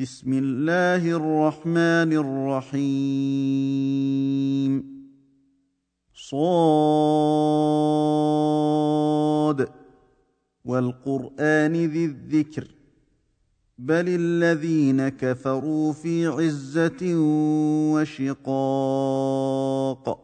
بسم الله الرحمن الرحيم. صاد. والقرآن ذي الذكر. بل الذين كفروا في عزة وشقاق.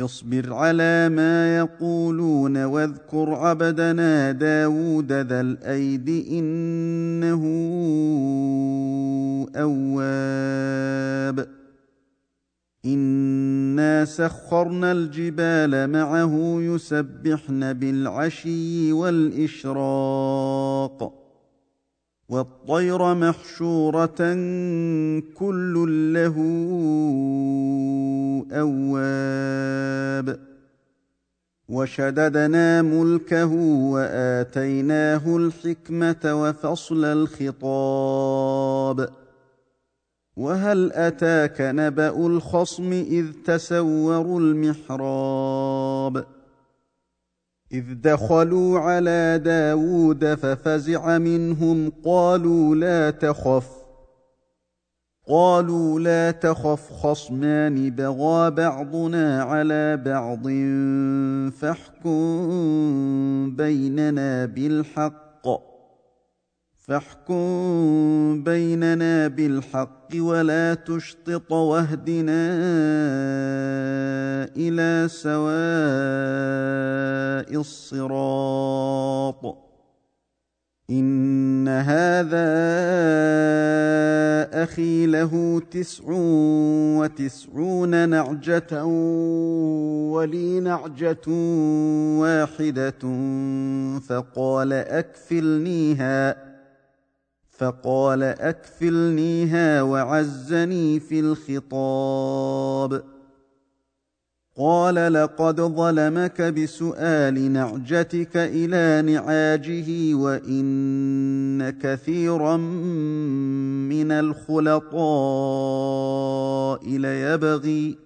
اصبر على ما يقولون واذكر عبدنا داود ذا الأيد إنه أواب. إنا سخرنا الجبال معه يسبحن بالعشي والإشراق. والطير محشورة كل له أواب. وشددنا ملكه وآتيناه الحكمة وفصل الخطاب. وهل أتاك نبأ الخصم إذ تسوروا المحراب؟ إذ دخلوا على داود ففزع منهم قالوا لا تخف قالوا لا تخف خصمان بغى بعضنا على بعض فاحكم بيننا بالحق فاحكم بيننا بالحق ولا تشطط واهدنا إلى سواء الصراط إن هذا أخي له تسع وتسعون نعجة ولي نعجة واحدة فقال أكفلنيها فقال أكفلنيها وعزني في الخطاب. قال لقد ظلمك بسؤال نعجتك إلى نعاجه وإن كثيرا من الخلطاء ليبغي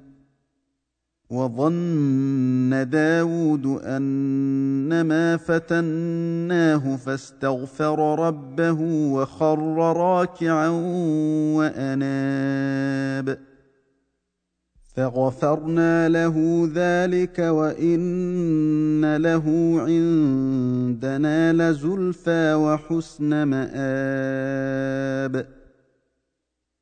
وظن داود أنما فتناه فاستغفر ربه وخر راكعا وأناب. فغفرنا له ذلك وإن له عندنا لزلفى وحسن مآب.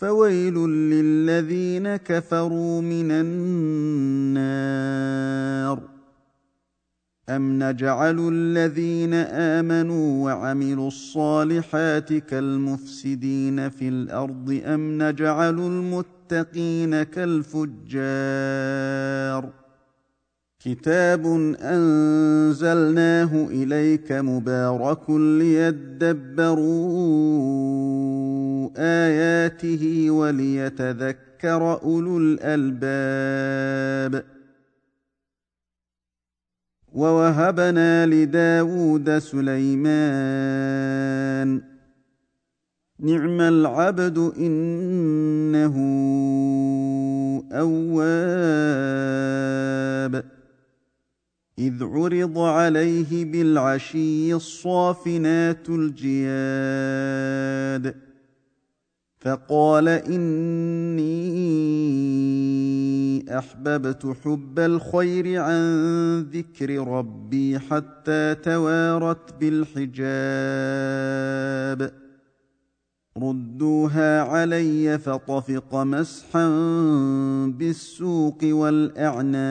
فويل للذين كفروا من النار. أم نجعل الذين آمنوا وعملوا الصالحات كالمفسدين في الأرض؟ أم نجعل المتقين كالفجار؟ كتاب أنزلناه إليك مبارك ليدبروا آياته وليتذكر أولو الألباب. ووهبنا لداود سليمان. نعم العبد إنه أواب. إذ عرض عليه بالعشي الصافنات الجياد. فقال إني أحببت حب الخير عن ذكر ربي حتى توارت بالحجاب. ردوها علي فطفق مسحا بالسوق والأعناق.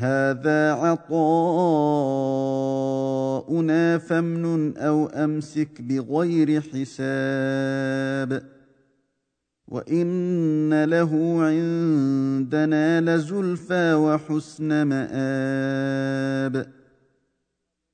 هذا عطاؤنا فامنن أو أمسك بغير حساب وإن له عندنا لزلفى وحسن مآب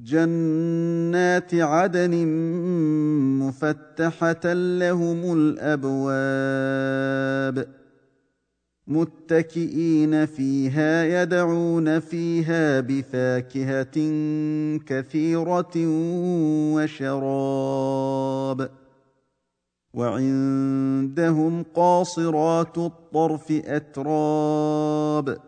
جنات عدن مفتحة لهم الأبواب متكئين فيها يدعون فيها بفاكهة كثيرة وشراب وعندهم قاصرات الطرف أتراب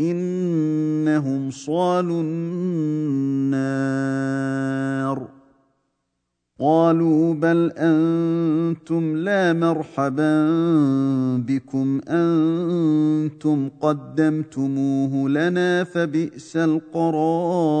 إنهم صالوا النار. قالوا بل أنتم لا مرحبا بكم أنتم قدمتموه لنا فبئس القرار.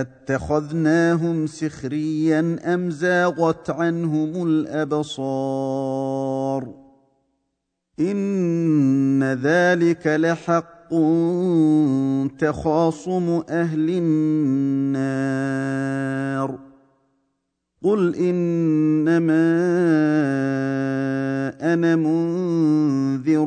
أتخذناهم سخريا أم زاغت عنهم الأبصار؟ إن ذلك لحق تخاصم أهل النار. قل إنما أنا منذر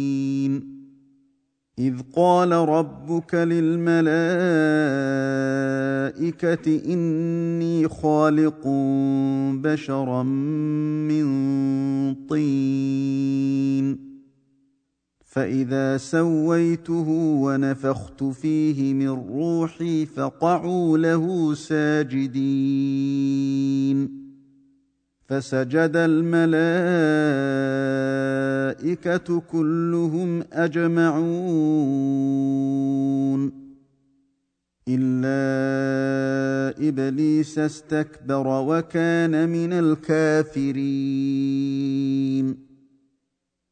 إذ قال ربك للملائكة إني خالق بشرا من طين. فإذا سويته ونفخت فيه من روحي فقعوا له ساجدين. فسجد الملائكة كلهم أجمعون. إلا إبليس استكبر وكان من الكافرين.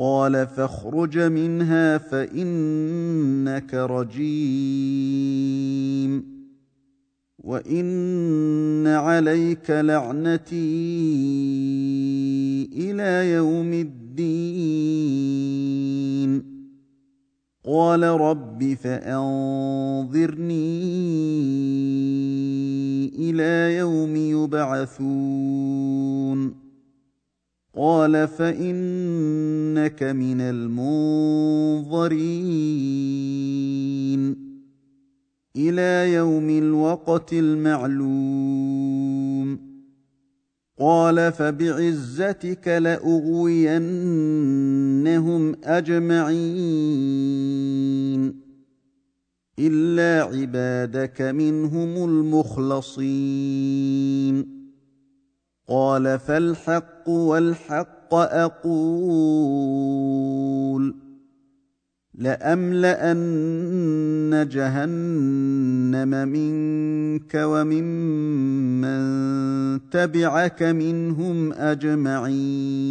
قال فاخرج منها فإنك رجيم. وإن عليك لعنتي إلى يوم الدين. قال رب فأنظرني إلى يوم يبعثون. قال فإنك من المنظرين. إلى يوم الوقت المعلوم. قال فبعزتك لأغوينهم أجمعين. إلا عبادك منهم المخلصين. قال فالحق والحق أقول لأملأن جهنم منك وممن تبعك منهم أجمعين